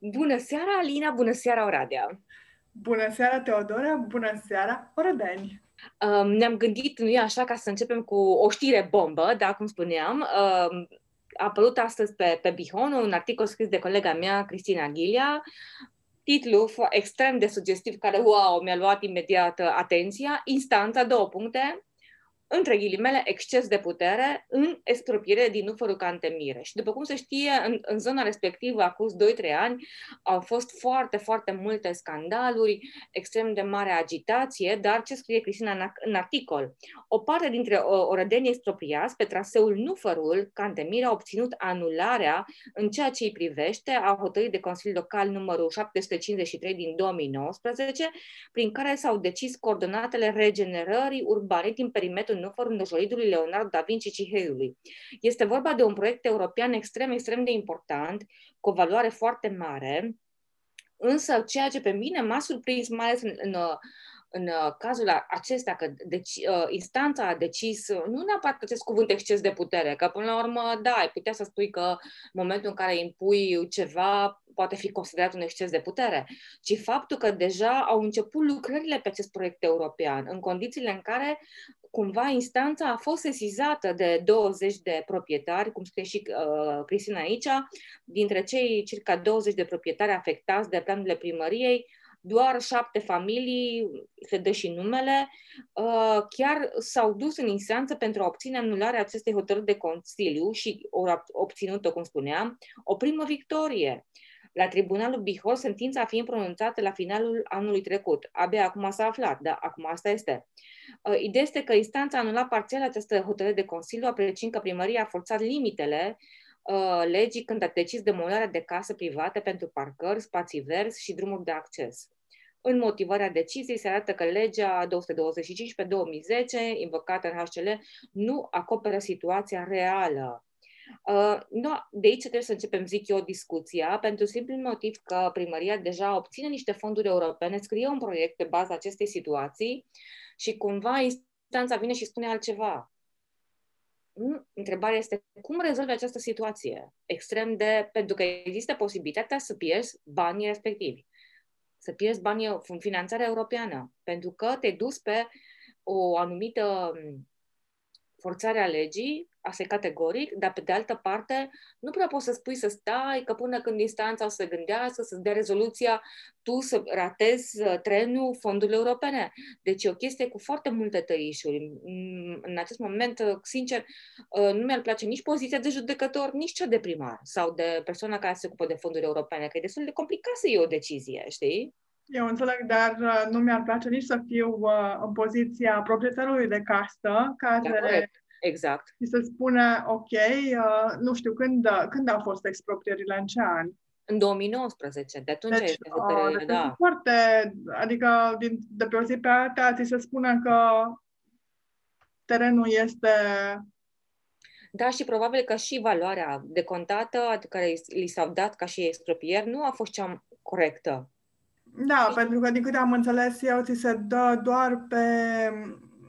bună seara, Alina, bună seara, Oradea! Bună seara, Teodora, bună seara, Oradeni! Uh, ne-am gândit, nu e așa, ca să începem cu o știre bombă, da, cum spuneam. Uh, a apărut astăzi pe, pe Bihon un articol scris de colega mea, Cristina Ghilia, titlu extrem de sugestiv, care, wow, mi-a luat imediat atenția, instanța, două puncte, între ghilimele, exces de putere în expropiere din Nufărul Cantemire. Și după cum se știe, în, în zona respectivă, acum 2-3 ani, au fost foarte, foarte multe scandaluri, extrem de mare agitație, dar ce scrie Cristina în, în articol? O parte dintre orădenii expropriați pe traseul Nufărul Cantemire au obținut anularea în ceea ce îi privește a hotărârii de Consiliu Local numărul 753 din 2019, prin care s-au decis coordonatele regenerării urbane din perimetrul în forum Nojolidului Leonardo da Vinci Ciheiului. Este vorba de un proiect european extrem, extrem de important, cu o valoare foarte mare, însă ceea ce pe mine m-a surprins, mai ales în, în în cazul acesta, că deci, uh, instanța a decis, nu neapărat acest cuvânt exces de putere, că până la urmă, da, ai putea să spui că în momentul în care impui ceva poate fi considerat un exces de putere, ci faptul că deja au început lucrările pe acest proiect european, în condițiile în care cumva instanța a fost sesizată de 20 de proprietari, cum scrie și uh, Cristina aici, dintre cei circa 20 de proprietari afectați de planurile primăriei, doar șapte familii, se dă și numele, uh, chiar s-au dus în instanță pentru a obține anularea acestei hotărâri de Consiliu și au obținut-o, cum spuneam, o primă victorie. La Tribunalul Bihor, sentința fiind pronunțată la finalul anului trecut. Abia acum s-a aflat, da, acum asta este. Uh, ideea este că instanța a anulat parțial această hotărâre de Consiliu, apreciind că primăria a forțat limitele uh, legii când a decis demolarea de case private pentru parcări, spații verzi și drumuri de acces. În motivarea deciziei se arată că legea 225 pe 2010, invocată în HCL, nu acoperă situația reală. Uh, no, de aici trebuie să începem, zic eu, discuția, pentru simplu motiv că primăria deja obține niște fonduri europene, scrie un proiect pe baza acestei situații și cumva instanța vine și spune altceva. Întrebarea este cum rezolvi această situație? Extrem de... pentru că există posibilitatea să pierzi banii respectivi să pierzi banii în finanțarea europeană, pentru că te-ai dus pe o anumită forțarea legii, asta e categoric, dar pe de altă parte nu prea poți să spui să stai, că până când instanța o să se gândească, să-ți dea rezoluția, tu să ratezi uh, trenul fondurile europene. Deci e o chestie cu foarte multe tăișuri. În acest moment, uh, sincer, uh, nu mi-ar place nici poziția de judecător, nici cea de primar sau de persoana care se ocupă de fonduri europene, că e destul de complicat să iei o decizie, știi? Eu înțeleg, dar nu mi-ar place nici să fiu uh, în poziția proprietarului de casă care exact. și să spune, ok, uh, nu știu, când, când au fost exproprierile, în ce an? În 2019, de atunci deci, este uh, deci da. foarte, adică din, de pe o zi pe alta ți se spune că terenul este da, și probabil că și valoarea decontată care li s-au dat ca și expropieri nu a fost cea corectă. Da, pentru că din câte am înțeles eu, ți se dă doar pe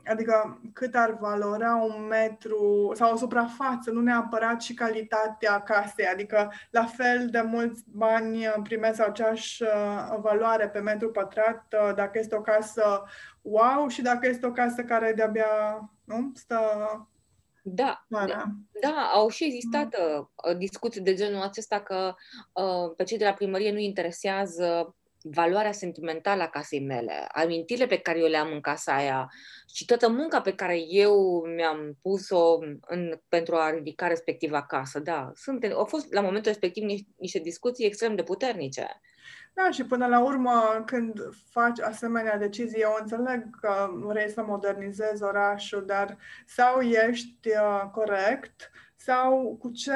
adică cât ar valora un metru sau o suprafață, nu neapărat și calitatea casei, adică la fel de mulți bani primesc aceeași uh, valoare pe metru pătrat uh, dacă este o casă wow și dacă este o casă care de-abia nu, stă da, da, da, au și existat uh, discuții de genul acesta că uh, pe cei de la primărie nu interesează valoarea sentimentală a casei mele, amintirile pe care eu le-am în casa aia și toată munca pe care eu mi-am pus-o în, pentru a ridica respectiva casă. Da, sunt, au fost la momentul respectiv niște discuții extrem de puternice. Da, și până la urmă, când faci asemenea decizii, eu înțeleg că vrei să modernizezi orașul, dar sau ești uh, corect, sau cu ce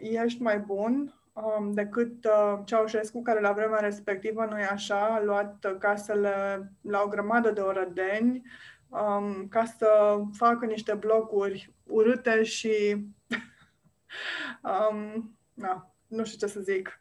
ești mai bun, um, decât uh, Ceaușescu, care la vremea respectivă, nu așa, a luat casele la o grămadă de orădeni um, ca să facă niște blocuri urâte și um, na, nu știu ce să zic.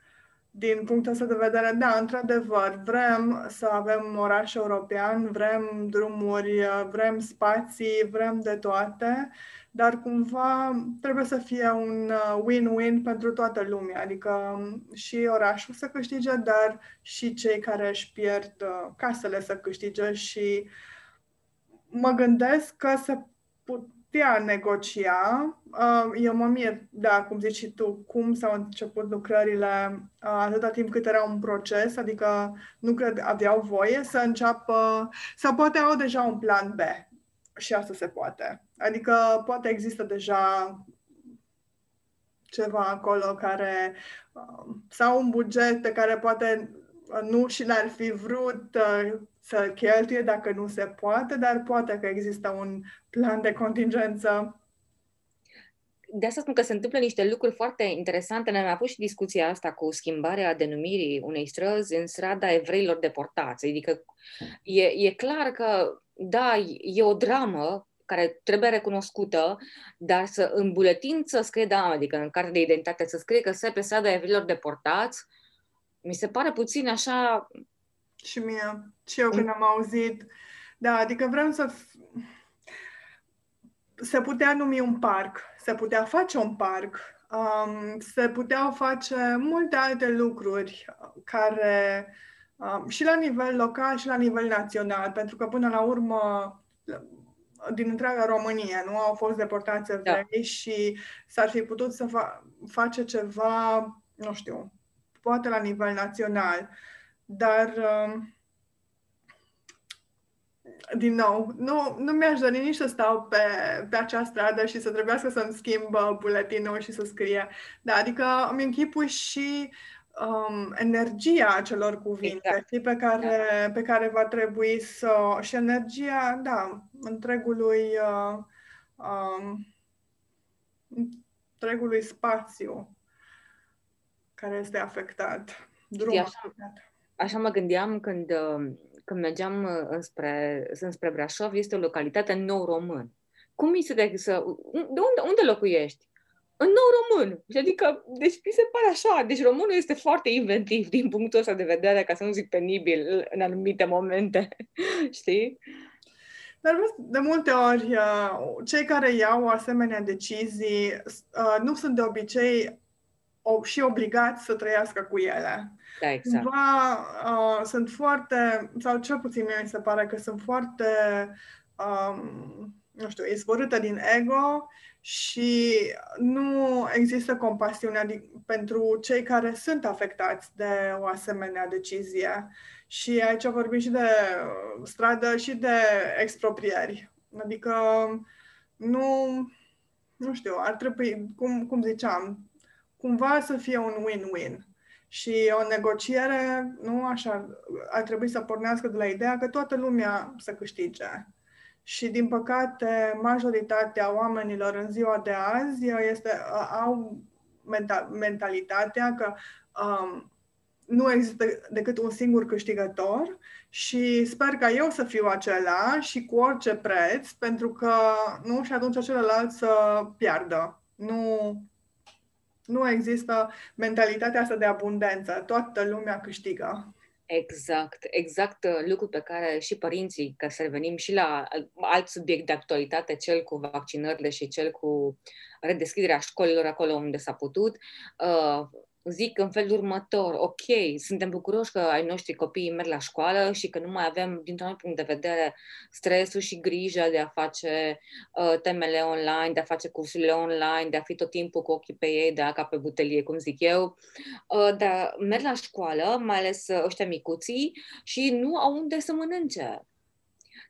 Din punctul ăsta de vedere, da, într-adevăr, vrem să avem oraș european, vrem drumuri, vrem spații, vrem de toate, dar cumva trebuie să fie un uh, win-win pentru toată lumea, adică um, și orașul să câștige, dar și cei care își pierd uh, casele să câștige și mă gândesc că se putea negocia. Uh, eu mă mir, da, cum zici și tu, cum s-au început lucrările atâta timp cât era un proces, adică nu cred aveau voie să înceapă, sau poate au deja un plan B și asta se poate. Adică poate există deja ceva acolo care um, sau un buget pe care poate uh, nu și l-ar fi vrut uh, să cheltuie dacă nu se poate, dar poate că există un plan de contingență. De asta spun că se întâmplă niște lucruri foarte interesante. Ne-am avut și discuția asta cu schimbarea denumirii unei străzi în strada evreilor deportați. Adică e, e clar că, da, e o dramă care trebuie recunoscută, dar să în buletin să scrie, da, adică în carte de identitate să scrie că se pe strada evrilor deportați, mi se pare puțin așa... Și mie, și eu când am auzit, da, adică vreau să... Se putea numi un parc, se putea face un parc, um, se puteau face multe alte lucruri care um, și la nivel local și la nivel național, pentru că până la urmă din întreaga Românie, nu? Au fost deportați evrei da. și s-ar fi putut să fa- face ceva, nu știu, poate la nivel național, dar um, din nou, nu, nu mi-aș dori nici să stau pe, pe acea stradă și să trebuiască să-mi schimb uh, buletinul și să scrie. Da, adică îmi închipui și um, energia acelor cuvinte exact. pe, care, da. pe care va trebui să... și energia, da, întregului, uh, um, întregului spațiu care este afectat. Drumul așa, afectat. Așa mă gândeam când, uh, când mergeam uh, înspre, înspre Brașov, este o localitate nou român. Cum mi se de să... De unde, unde locuiești? în nou român. Adică, deci mi se pare așa. Deci românul este foarte inventiv din punctul ăsta de vedere, ca să nu zic penibil în anumite momente. Știi? Dar de multe ori, uh, cei care iau asemenea decizii uh, nu sunt de obicei și obligați să trăiască cu ele. Da, exact. Cumva, uh, sunt foarte, sau cel puțin mie mi se pare că sunt foarte, um, nu știu, izvorâtă din ego și nu există compasiune pentru cei care sunt afectați de o asemenea decizie. Și aici vorbim și de stradă și de exproprieri. Adică nu, nu știu, ar trebui, cum, cum ziceam, cumva să fie un win-win. Și o negociere, nu așa, ar trebui să pornească de la ideea că toată lumea să câștige. Și, din păcate, majoritatea oamenilor în ziua de azi este, au mentalitatea că um, nu există decât un singur câștigător și sper ca eu să fiu acela și cu orice preț, pentru că nu și atunci celălalt să piardă. Nu, nu există mentalitatea asta de abundență. Toată lumea câștigă. Exact, exact uh, lucru pe care și părinții, ca să revenim și la alt subiect de actualitate, cel cu vaccinările și cel cu redeschiderea școlilor acolo unde s-a putut, uh, zic în felul următor, ok, suntem bucuroși că ai noștri copii merg la școală și că nu mai avem, dintr-un punct de vedere, stresul și grija de a face uh, temele online, de a face cursurile online, de a fi tot timpul cu ochii pe ei, de a ca pe butelie, cum zic eu, uh, dar merg la școală, mai ales uh, ăștia micuții, și nu au unde să mănânce.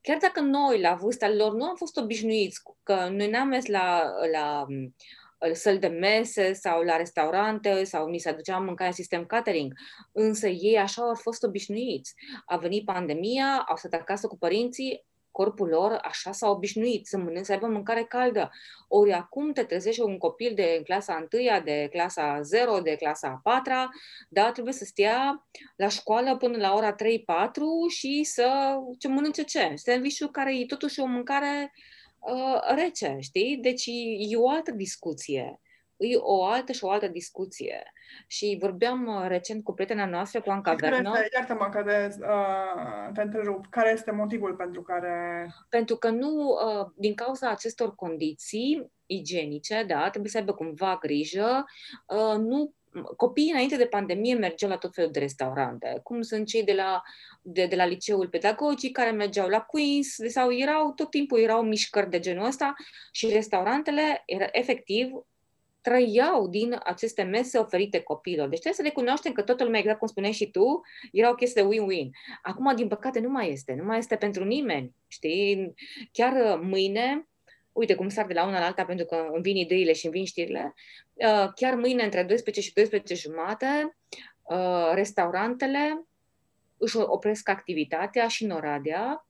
Chiar dacă noi, la vârsta lor, nu am fost obișnuiți, că noi n-am mers la, la săli de mese sau la restaurante sau ni se aducea mâncarea sistem catering. Însă ei așa au fost obișnuiți. A venit pandemia, au stat acasă cu părinții, corpul lor așa s-a obișnuit să mănânce, să aibă mâncare caldă. Ori acum te trezești un copil de clasa 1, de clasa 0, de clasa 4, da, trebuie să stea la școală până la ora 3-4 și să ce mănânce ce? Sandwich care e totuși o mâncare uh, uh, rece, știi? Deci e o altă discuție. e o altă și o altă discuție. Și vorbeam uh, recent cu prietena noastră, cu Anca Vernă. Iartă-mă că de, uh, te întrerup. Care este motivul pentru care... Pentru că nu, uh, din cauza acestor condiții igienice, da, trebuie să aibă cumva grijă, uh, nu copiii înainte de pandemie mergeau la tot felul de restaurante, cum sunt cei de la, de, de la liceul pedagogic care mergeau la Queens sau erau, tot timpul erau mișcări de genul ăsta și restaurantele era, efectiv trăiau din aceste mese oferite copiilor. Deci trebuie să recunoaștem că totul lumea, exact cum spuneai și tu, era o chestie win-win. Acum, din păcate, nu mai este. Nu mai este pentru nimeni. Știi? Chiar uh, mâine, uite cum sar de la una la alta pentru că îmi vin ideile și îmi vin știrile, uh, chiar mâine între 12 și 12 jumate, uh, restaurantele își opresc activitatea și în Oradea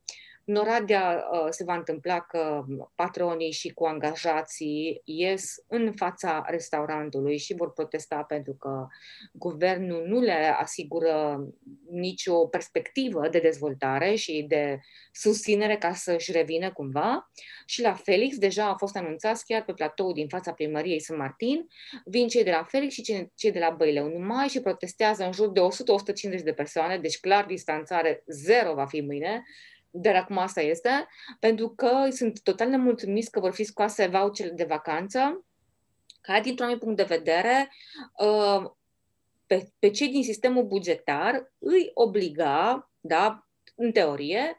în Oradea uh, se va întâmpla că patronii și cu angajații ies în fața restaurantului și vor protesta pentru că guvernul nu le asigură nicio perspectivă de dezvoltare și de susținere ca să-și revină cumva. Și la Felix deja a fost anunțat chiar pe platou din fața primăriei San Martin, vin cei de la Felix și cei de la Băile 1 mai și protestează în jur de 100-150 de persoane, deci clar distanțare zero va fi mâine, dar acum asta este, pentru că sunt total nemulțumiți că vor fi scoase voucherele de vacanță, care, dintr-un anumit punct de vedere, uh, pe, pe cei din sistemul bugetar îi obliga, da, în teorie,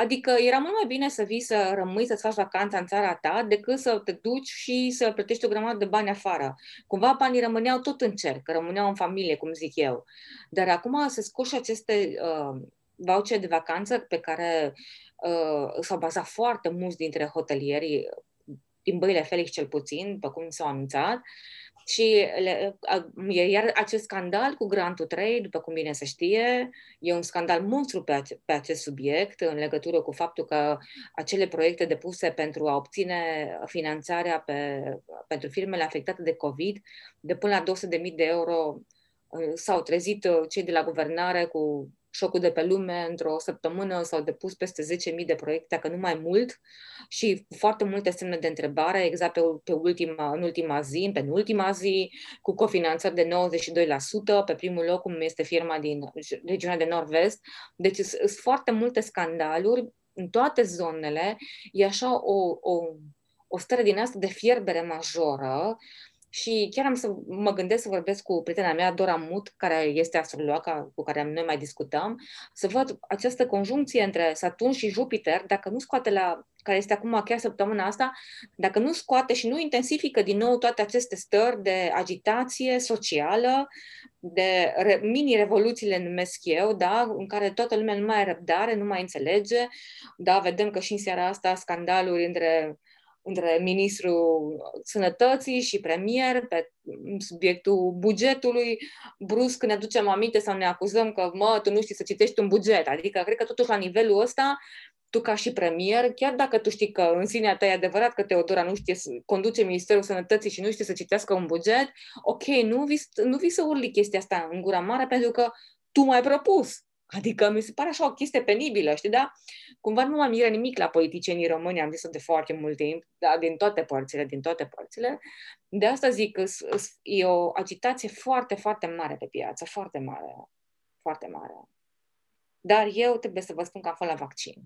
Adică era mult mai bine să vii să rămâi, să-ți faci vacanța în țara ta, decât să te duci și să plătești o grămadă de bani afară. Cumva banii rămâneau tot în cer, că rămâneau în familie, cum zic eu. Dar acum se scoși aceste uh, voucher de vacanță pe care uh, s-au bazat foarte mulți dintre hotelierii, din băile Felix cel puțin, după cum s-au anunțat, și le, iar acest scandal cu Grantul 3, după cum bine se știe, e un scandal monstru pe, ace- pe acest subiect în legătură cu faptul că acele proiecte depuse pentru a obține finanțarea pe, pentru firmele afectate de COVID de până la 200.000 de euro uh, s-au trezit uh, cei de la guvernare cu șocul de pe lume, într-o săptămână s-au depus peste 10.000 de proiecte, dacă nu mai mult, și foarte multe semne de întrebare, exact pe, pe ultima, în ultima zi, în penultima zi, cu cofinanțări de 92%, pe primul loc, cum este firma din regiunea de nord-vest. Deci sunt foarte multe scandaluri în toate zonele, e așa o, o, o stare din asta de fierbere majoră, și chiar am să mă gândesc să vorbesc cu prietena mea, Dora Mut, care este astrologa cu care noi mai discutăm, să văd această conjuncție între Saturn și Jupiter, dacă nu scoate la, care este acum chiar săptămâna asta, dacă nu scoate și nu intensifică din nou toate aceste stări de agitație socială, de re, mini-revoluțiile numesc eu, da, în care toată lumea nu mai are răbdare, nu mai înțelege, da, vedem că și în seara asta scandaluri între între ministrul sănătății și premier pe subiectul bugetului, brusc ne aducem aminte sau ne acuzăm că, mă, tu nu știi să citești un buget. Adică, cred că totuși la nivelul ăsta, tu ca și premier, chiar dacă tu știi că în sinea ta e adevărat că Teodora nu știe să conduce Ministerul Sănătății și nu știe să citească un buget, ok, nu vii, nu vii să urli chestia asta în gura mare pentru că tu m-ai propus. Adică mi se pare așa o chestie penibilă, știi, da? Cumva nu mă miră nimic la politicienii români, am zis de foarte mult timp, da, din toate părțile, din toate părțile. De asta zic că e o agitație foarte, foarte mare pe piață, foarte mare, foarte mare. Dar eu trebuie să vă spun că am fost la vaccin.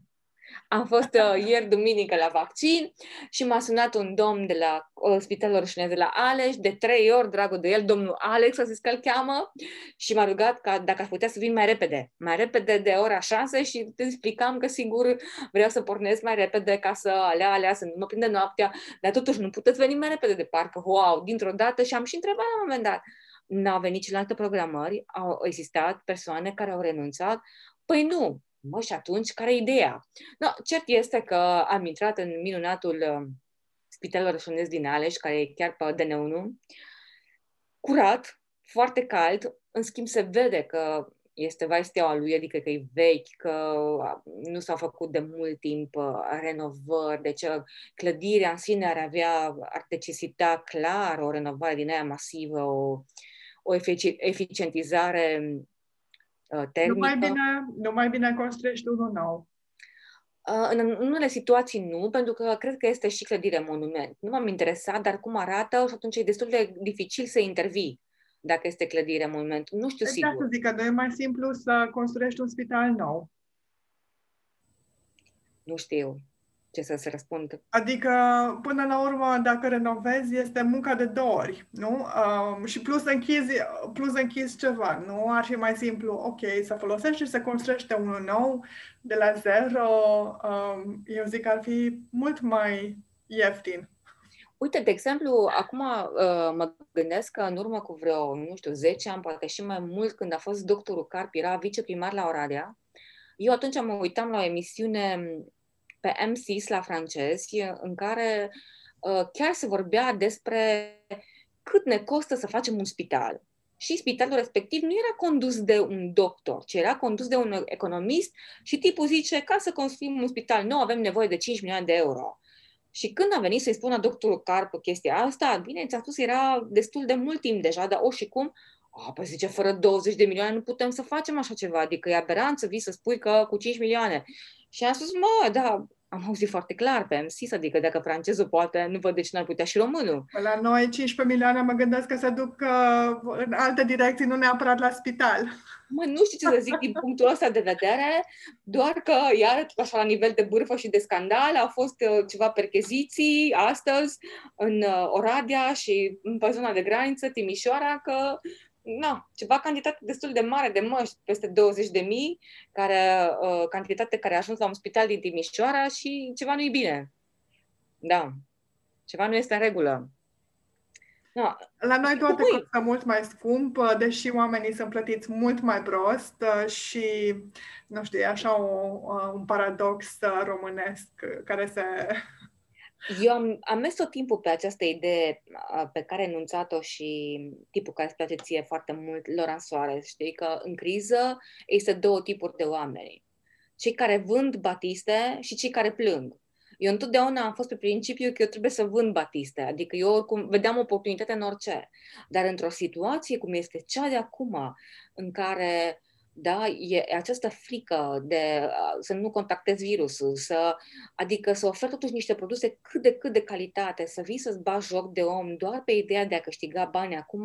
Am fost uh, ieri duminică la vaccin și m-a sunat un domn de la uh, Spitalul Orșinez de la Aleș, de trei ori, dragul de el, domnul Alex, a zis că îl cheamă, și m-a rugat ca dacă aș putea să vin mai repede, mai repede de ora 6 și te explicam că sigur vreau să pornesc mai repede ca să alea, alea, să nu mă prinde noaptea, dar totuși nu puteți veni mai repede de parcă, wow, dintr-o dată și am și întrebat la un moment dat. N-au venit celelalte programări, au existat persoane care au renunțat. Păi nu, Mă, și atunci, care e ideea? No, cert este că am intrat în minunatul uh, Spitalul Rășunesc din Aleș, care e chiar pe DN1, curat, foarte cald, în schimb se vede că este vai steaua lui, adică că e vechi, că nu s-au făcut de mult timp uh, renovări, deci uh, clădirea în sine ar avea, ar necesita clar o renovare din aia masivă, o, o eficientizare termică. Uh, nu mai bine, nu mai bine construiești unul nou. Uh, în unele situații nu, pentru că cred că este și clădire monument. Nu m-am interesat, dar cum arată și atunci e destul de dificil să intervii dacă este clădire monument. Nu știu exact, sigur. zic că nu e mai simplu să construiești un spital nou. Nu știu ce să se răspund. Adică, până la urmă, dacă renovezi, este munca de două ori, nu? Um, și plus închizi, plus închizi ceva, nu? Ar fi mai simplu, ok, să folosești și să construiești unul nou de la zero. Um, eu zic că ar fi mult mai ieftin. Uite, de exemplu, acum uh, mă gândesc că în urmă cu vreo, nu știu, 10 ani, poate și mai mult, când a fost doctorul Carp, era viceprimar la Oradea, eu atunci mă uitam la o emisiune pe M6 la francezi, în care uh, chiar se vorbea despre cât ne costă să facem un spital. Și spitalul respectiv nu era condus de un doctor, ci era condus de un economist și tipul zice, ca să construim un spital nou avem nevoie de 5 milioane de euro. Și când a venit să-i spună doctorul Carp chestia asta, bine, ți-a spus, era destul de mult timp deja, dar o și cum, a, păi zice, fără 20 de milioane nu putem să facem așa ceva, adică e aberant să vii să spui că cu 5 milioane. Și am spus, mă, da, am auzit foarte clar pe MSIS, adică dacă francezul poate, nu văd de ce n-ar putea și românul. La noi 15 milioane mă gândesc că se duc uh, în alte direcții, nu neapărat la spital. Mă, nu știu ce să zic din punctul ăsta de vedere, doar că, iar, așa, la nivel de bârfă și de scandal, au fost uh, ceva percheziții astăzi în uh, Oradea și în pe zona de graniță, Timișoara, că na, ceva cantitate destul de mare de măști, peste 20 de mii, care, uh, cantitate care a ajuns la un spital din Timișoara și ceva nu-i bine. Da, ceva nu este în regulă. Da. La noi toate costă mult mai scump, uh, deși oamenii sunt plătiți mult mai prost uh, și, nu știu, e așa o, uh, un paradox românesc care se eu am, am mers tot timpul pe această idee pe care a enunțat-o și tipul care îți place ție foarte mult, Laurent Soares, știi, că în criză există două tipuri de oameni. Cei care vând batiste și cei care plâng. Eu întotdeauna am fost pe principiu că eu trebuie să vând batiste, adică eu oricum vedeam oportunitate în orice. Dar într-o situație cum este cea de acum, în care da? E această frică de să nu contactezi virusul, să, adică să oferi totuși niște produse cât de cât de calitate, să vii să-ți bagi joc de om doar pe ideea de a câștiga bani acum,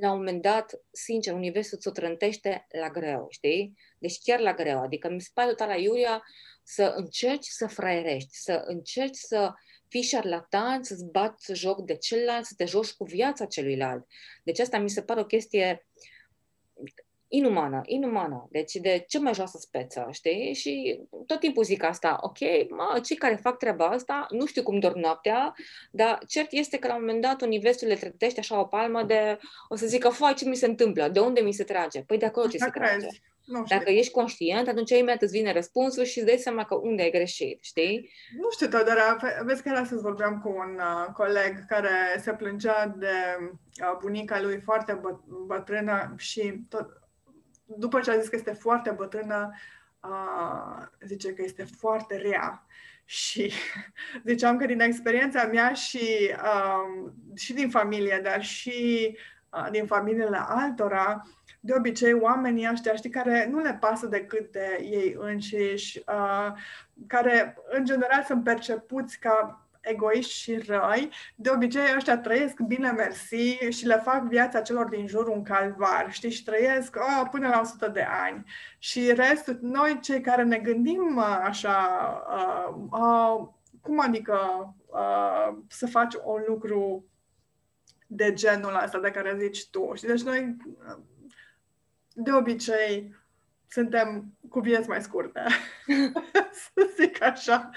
la un moment dat, sincer, universul ți-o trântește la greu, știi? Deci chiar la greu, adică mi se pare total la Iulia să încerci să fraierești, să încerci să fii șarlatan, să-ți bați joc de celălalt, să te joci cu viața celuilalt. Deci asta mi se pare o chestie inumană, inumană, deci de ce mai joasă speță, știi? Și tot timpul zic asta, ok, mă, cei care fac treaba asta, nu știu cum dorm noaptea, dar cert este că la un moment dat universul le trătește așa o palmă de, o să zică, fai, ce mi se întâmplă? De unde mi se trage? Păi de acolo ce se trage. Nu știu. Dacă ești conștient, atunci imediat îți vine răspunsul și îți dai seama că unde ai greșit, știi? Nu știu, dar vezi că astăzi vorbeam cu un uh, coleg care se plângea de uh, bunica lui foarte bă- bătrână și tot, după ce a zis că este foarte bătrână, uh, zice că este foarte rea. Și ziceam că din experiența mea și, uh, și din familie, dar și uh, din familiile altora, de obicei oamenii ăștia, știi, care nu le pasă decât de ei înșiși, uh, care în general sunt percepuți ca egoiști și răi, de obicei ăștia trăiesc bine mersi și le fac viața celor din jur un calvar, știi, și trăiesc oh, până la 100 de ani. Și restul, noi cei care ne gândim uh, așa, uh, uh, cum adică uh, să faci un lucru de genul ăsta de care zici tu. Și deci noi, uh, de obicei, suntem cu vieți mai scurte, să zic așa.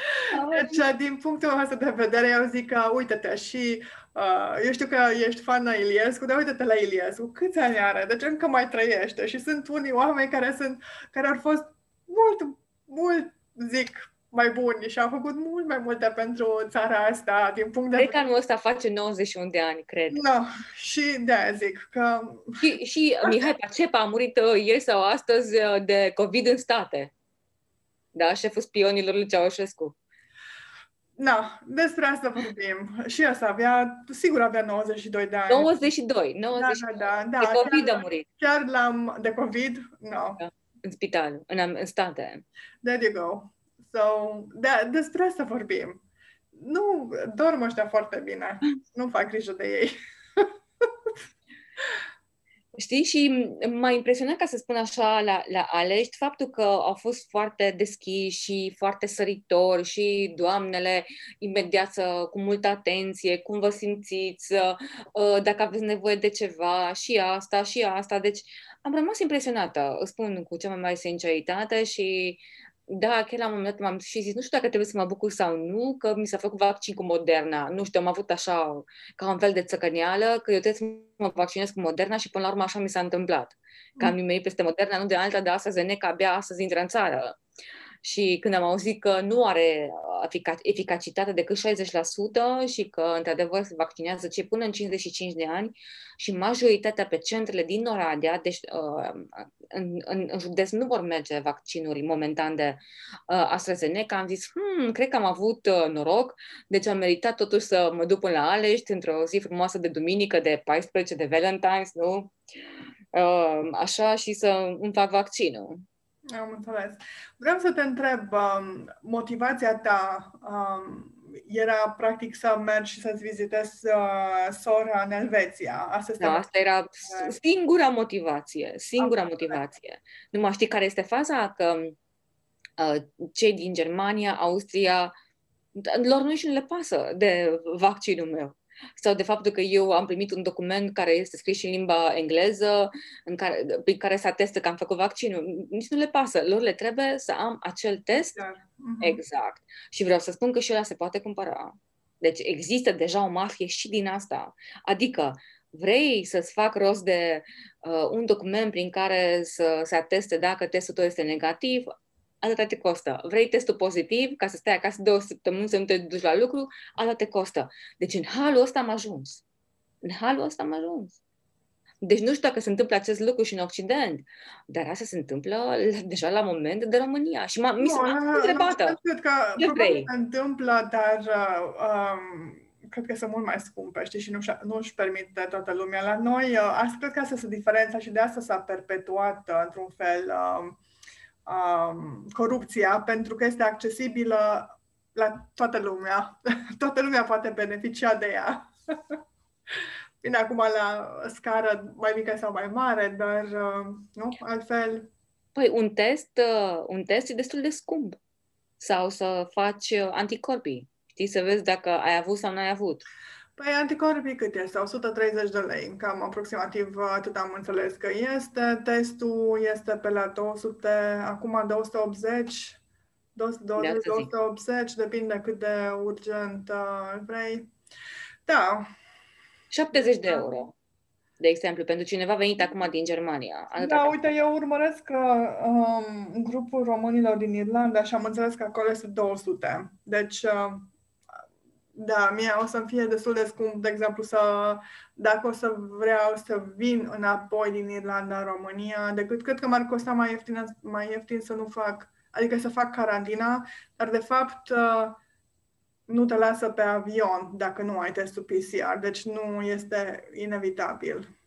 Deci, din punctul ăsta de vedere, eu zic că, uite-te, și uh, eu știu că ești fan la Iliescu, dar uite-te la Iliescu, câți ani are? Deci încă mai trăiește și sunt unii oameni care sunt, care au fost mult, mult, zic, mai buni și au făcut mult mai multe pentru țara asta din punct de vedere. Cred că anul ăsta face 91 de ani, cred. No, și de zic că... Și, și Mihai Pacepa a murit uh, ieri sau astăzi uh, de COVID în state. Da, șeful spionilor lui Ceaușescu. Na, despre asta vorbim. Și asta avea, sigur avea 92 de ani. 92, 92. Da, da, da. De COVID chiar, a murit. Chiar l-am, de COVID? Nu. No. Da, în spital, în, în state. There you go. So, de, despre asta vorbim. Nu, dorm ăștia foarte bine. Nu fac grijă de ei. Știi? Și m-a impresionat, ca să spun așa, la, la Alești, faptul că au fost foarte deschiși și foarte săritori și doamnele imediat să, cu multă atenție, cum vă simțiți, uh, dacă aveți nevoie de ceva, și asta, și asta. Deci am rămas impresionată, spun cu cea mai mare sinceritate și da, chiar la un moment dat m-am și zis, nu știu dacă trebuie să mă bucur sau nu, că mi s-a făcut vaccin cu Moderna. Nu știu, am avut așa, ca un fel de țăcăneală, că eu trebuie să mă vaccinez cu Moderna și până la urmă așa mi s-a întâmplat. Că am nimerit peste Moderna, nu de alta, de AstraZeneca, abia astăzi intră în țară. Și când am auzit că nu are uh, eficacitate decât 60% și că, într-adevăr, se vaccinează cei până în 55 de ani și majoritatea pe centrele din Oradea, deci uh, în, în, în județ nu vor merge vaccinuri momentan de uh, AstraZeneca, am zis, hmm, cred că am avut noroc, deci am meritat totuși să mă duc până la Alești într-o zi frumoasă de duminică, de 14 de Valentine's, nu? așa și să îmi fac vaccinul. Am înțeles. Vreau să te întreb, um, motivația ta um, era practic să mergi și să-ți vizitezi uh, sora în Elveția. Asta, da, asta era singura motivație, singura am motivație. Nu mai știi care este faza? Că uh, cei din Germania, Austria, lor nici nu le pasă de vaccinul meu sau de faptul că eu am primit un document care este scris în limba engleză, în care, prin care se atestă că am făcut vaccinul. Nici nu le pasă. Lor le trebuie să am acel test. Uh-huh. Exact. Și vreau să spun că și ăla se poate cumpăra. Deci există deja o mafie și din asta. Adică vrei să-ți fac rost de uh, un document prin care să se ateste dacă testul tău este negativ, atâta te costă. Vrei testul pozitiv ca să stai acasă două săptămâni să nu te duci la lucru, atâta te costă. Deci în halul ăsta am ajuns. În halul ăsta am ajuns. Deci nu știu dacă se întâmplă acest lucru și în Occident, dar asta se întâmplă deja la moment de România. Și m-a, mi se întrebată. Cred că se întâmplă, dar uh, um, cred că sunt mult mai scumpe, știi, și nu, nu își permite toată lumea. La noi, uh, asta cred că asta este diferența și de asta s-a perpetuat uh, într-un fel uh, um, corupția pentru că este accesibilă la toată lumea. toată lumea poate beneficia de ea. Bine, acum la scară mai mică sau mai mare, dar uh, nu, altfel. Păi un test, uh, un test e destul de scump. Sau să faci uh, anticorpii. Știi, să vezi dacă ai avut sau nu ai avut. Păi anticorpii cât este? 130 de lei, cam aproximativ atât am înțeles că este. Testul este pe la 200, acum 280, 220, 280, depinde cât de urgent uh, vrei. Da. 70 de euro de exemplu, pentru cineva venit acum din Germania. Da, uite, eu urmăresc uh, um, grupul românilor din Irlanda și am înțeles că acolo este 200. Deci, uh, da, mie o să-mi fie destul de scump, de exemplu, să, dacă o să vreau să vin înapoi din Irlanda în România, decât cred că m-ar costa mai ieftin, mai ieftin să nu fac, adică să fac carantina, dar de fapt uh, nu te lasă pe avion dacă nu ai testul PCR, deci nu este inevitabil.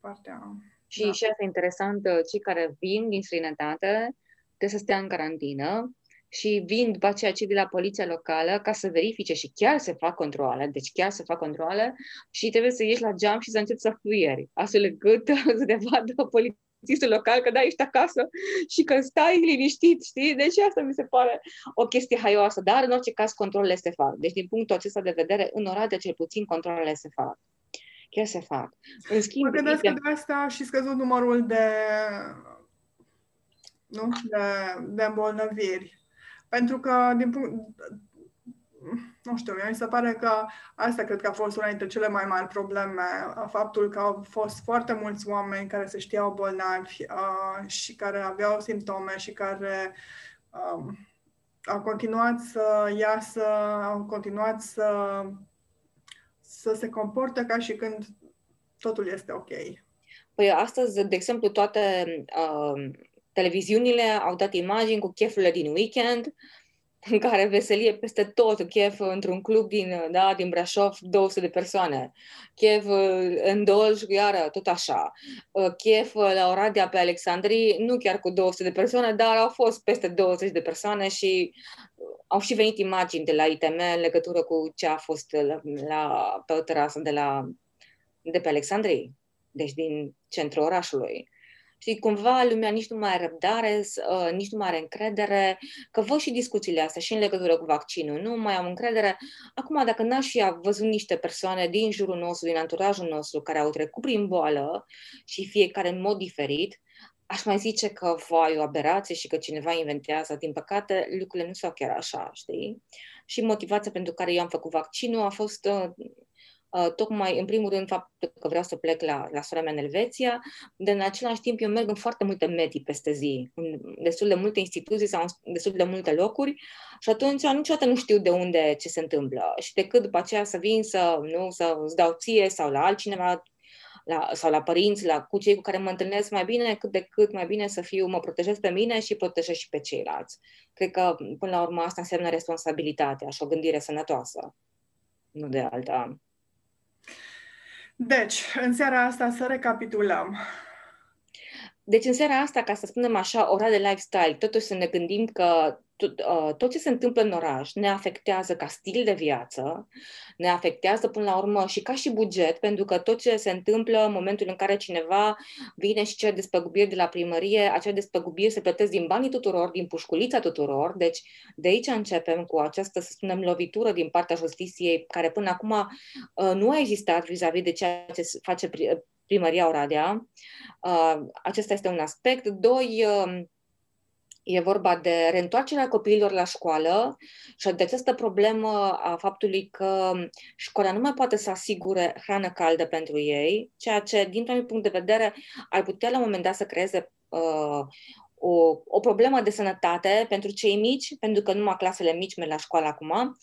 Partea, și da. și asta e interesant, uh, cei care vin din străinătate trebuie să stea în carantină și vin după aceea cei de la poliția locală ca să verifice și chiar se fac controle, deci chiar se fac controle și trebuie să ieși la geam și să începi să fluieri, astfel încât să te vadă polițistul local că da, ești acasă și că stai liniștit, știi? Deci asta mi se pare o chestie haioasă, dar în orice caz controlele se fac. Deci din punctul acesta de vedere, în Oradea cel puțin controlele se fac. Chiar se fac. În schimb, mă gândesc că de asta și scăzut numărul de nu? De, de îmbolnăviri. Pentru că, din punct, nu știu, mi se pare că asta cred că a fost una dintre cele mai mari probleme, faptul că au fost foarte mulți oameni care se știau bolnavi uh, și care aveau simptome și care uh, au continuat să iasă, au continuat să, să se comporte ca și când totul este ok. Păi astăzi, de exemplu, toate uh, televiziunile au dat imagini cu chefurile din weekend în care veselie peste tot, Kiev într-un club din, da, din Brașov, 200 de persoane, Kiev în Dolj, iară, tot așa, Kiev la Oradea pe Alexandrii, nu chiar cu 200 de persoane, dar au fost peste 20 de persoane și au și venit imagini de la ITM în legătură cu ce a fost la, la, pe o terasă de, la, de pe Alexandrii, deci din centrul orașului. Și cumva lumea nici nu mai are răbdare, uh, nici nu mai are încredere, că văd și discuțiile astea și în legătură cu vaccinul, nu mai am încredere. Acum, dacă n-aș fi văzut niște persoane din jurul nostru, din anturajul nostru, care au trecut prin boală și fiecare în mod diferit, aș mai zice că vai o aberație și că cineva inventează. Din păcate, lucrurile nu s-au chiar așa, știi? Și motivația pentru care eu am făcut vaccinul a fost uh, Uh, tocmai, în primul rând, faptul că vreau să plec la, la sora mea în Elveția, dar în același timp eu merg în foarte multe medii peste zi, în destul de multe instituții sau în destul de multe locuri și atunci niciodată nu știu de unde ce se întâmplă și decât după aceea să vin să, nu, să îți dau ție sau la altcineva la, sau la părinți, la cu cei cu care mă întâlnesc mai bine, cât de cât mai bine să fiu, mă protejez pe mine și protejez și pe ceilalți. Cred că, până la urmă, asta înseamnă responsabilitatea și o gândire sănătoasă, nu de alta. Deci, în seara asta să recapitulăm. Deci, în seara asta, ca să spunem așa, ora de lifestyle, totuși să ne gândim că tot, uh, tot ce se întâmplă în oraș ne afectează ca stil de viață, ne afectează până la urmă și ca și buget, pentru că tot ce se întâmplă în momentul în care cineva vine și cere despăgubiri de la primărie, acele despăgubiri se plătesc din banii tuturor, din pușculița tuturor, deci de aici începem cu această, să spunem, lovitură din partea justiției, care până acum uh, nu a existat vis-a-vis de ceea ce face primăria Oradea. Uh, acesta este un aspect. Doi, E vorba de reîntoarcerea copiilor la școală și de această problemă a faptului că școala nu mai poate să asigure hrană caldă pentru ei, ceea ce, dintr-un punct de vedere, ar putea la un moment dat să creeze uh, o, o problemă de sănătate pentru cei mici, pentru că numai clasele mici merg la școală acum,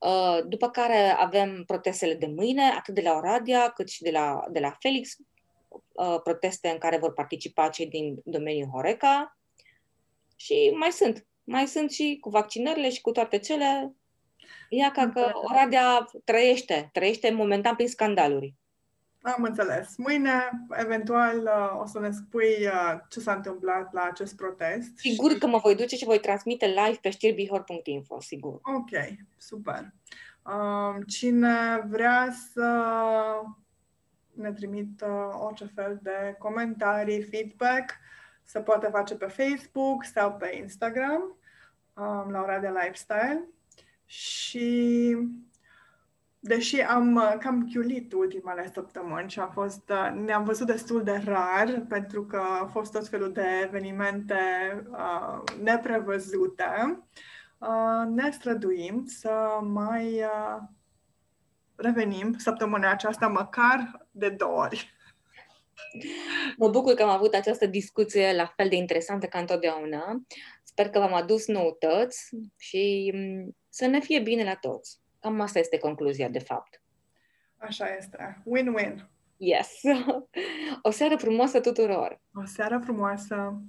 uh, după care avem protestele de mâine, atât de la Oradia cât și de la, de la Felix, uh, proteste în care vor participa cei din domeniul Horeca, și mai sunt. Mai sunt și cu vaccinările și cu toate cele. Ia ca că Oradea trăiește, trăiește momentan prin scandaluri. Am înțeles. Mâine, eventual, uh, o să ne spui uh, ce s-a întâmplat la acest protest. Sigur și... că mă voi duce și voi transmite live pe știrbihor.info, sigur. Ok, super. Um, cine vrea să ne trimită orice fel de comentarii, feedback, se poate face pe Facebook sau pe Instagram, um, la ora de lifestyle. Și deși am uh, cam chiulit ultimele săptămâni și am fost, uh, ne-am văzut destul de rar pentru că au fost tot felul de evenimente uh, neprevăzute, uh, ne străduim să mai uh, revenim săptămâna aceasta măcar de două ori. Mă bucur că am avut această discuție la fel de interesantă ca întotdeauna. Sper că v-am adus noutăți și mm, să ne fie bine la toți. Cam asta este concluzia, de fapt. Așa este. Win-win. Yes. O seară frumoasă tuturor! O seară frumoasă!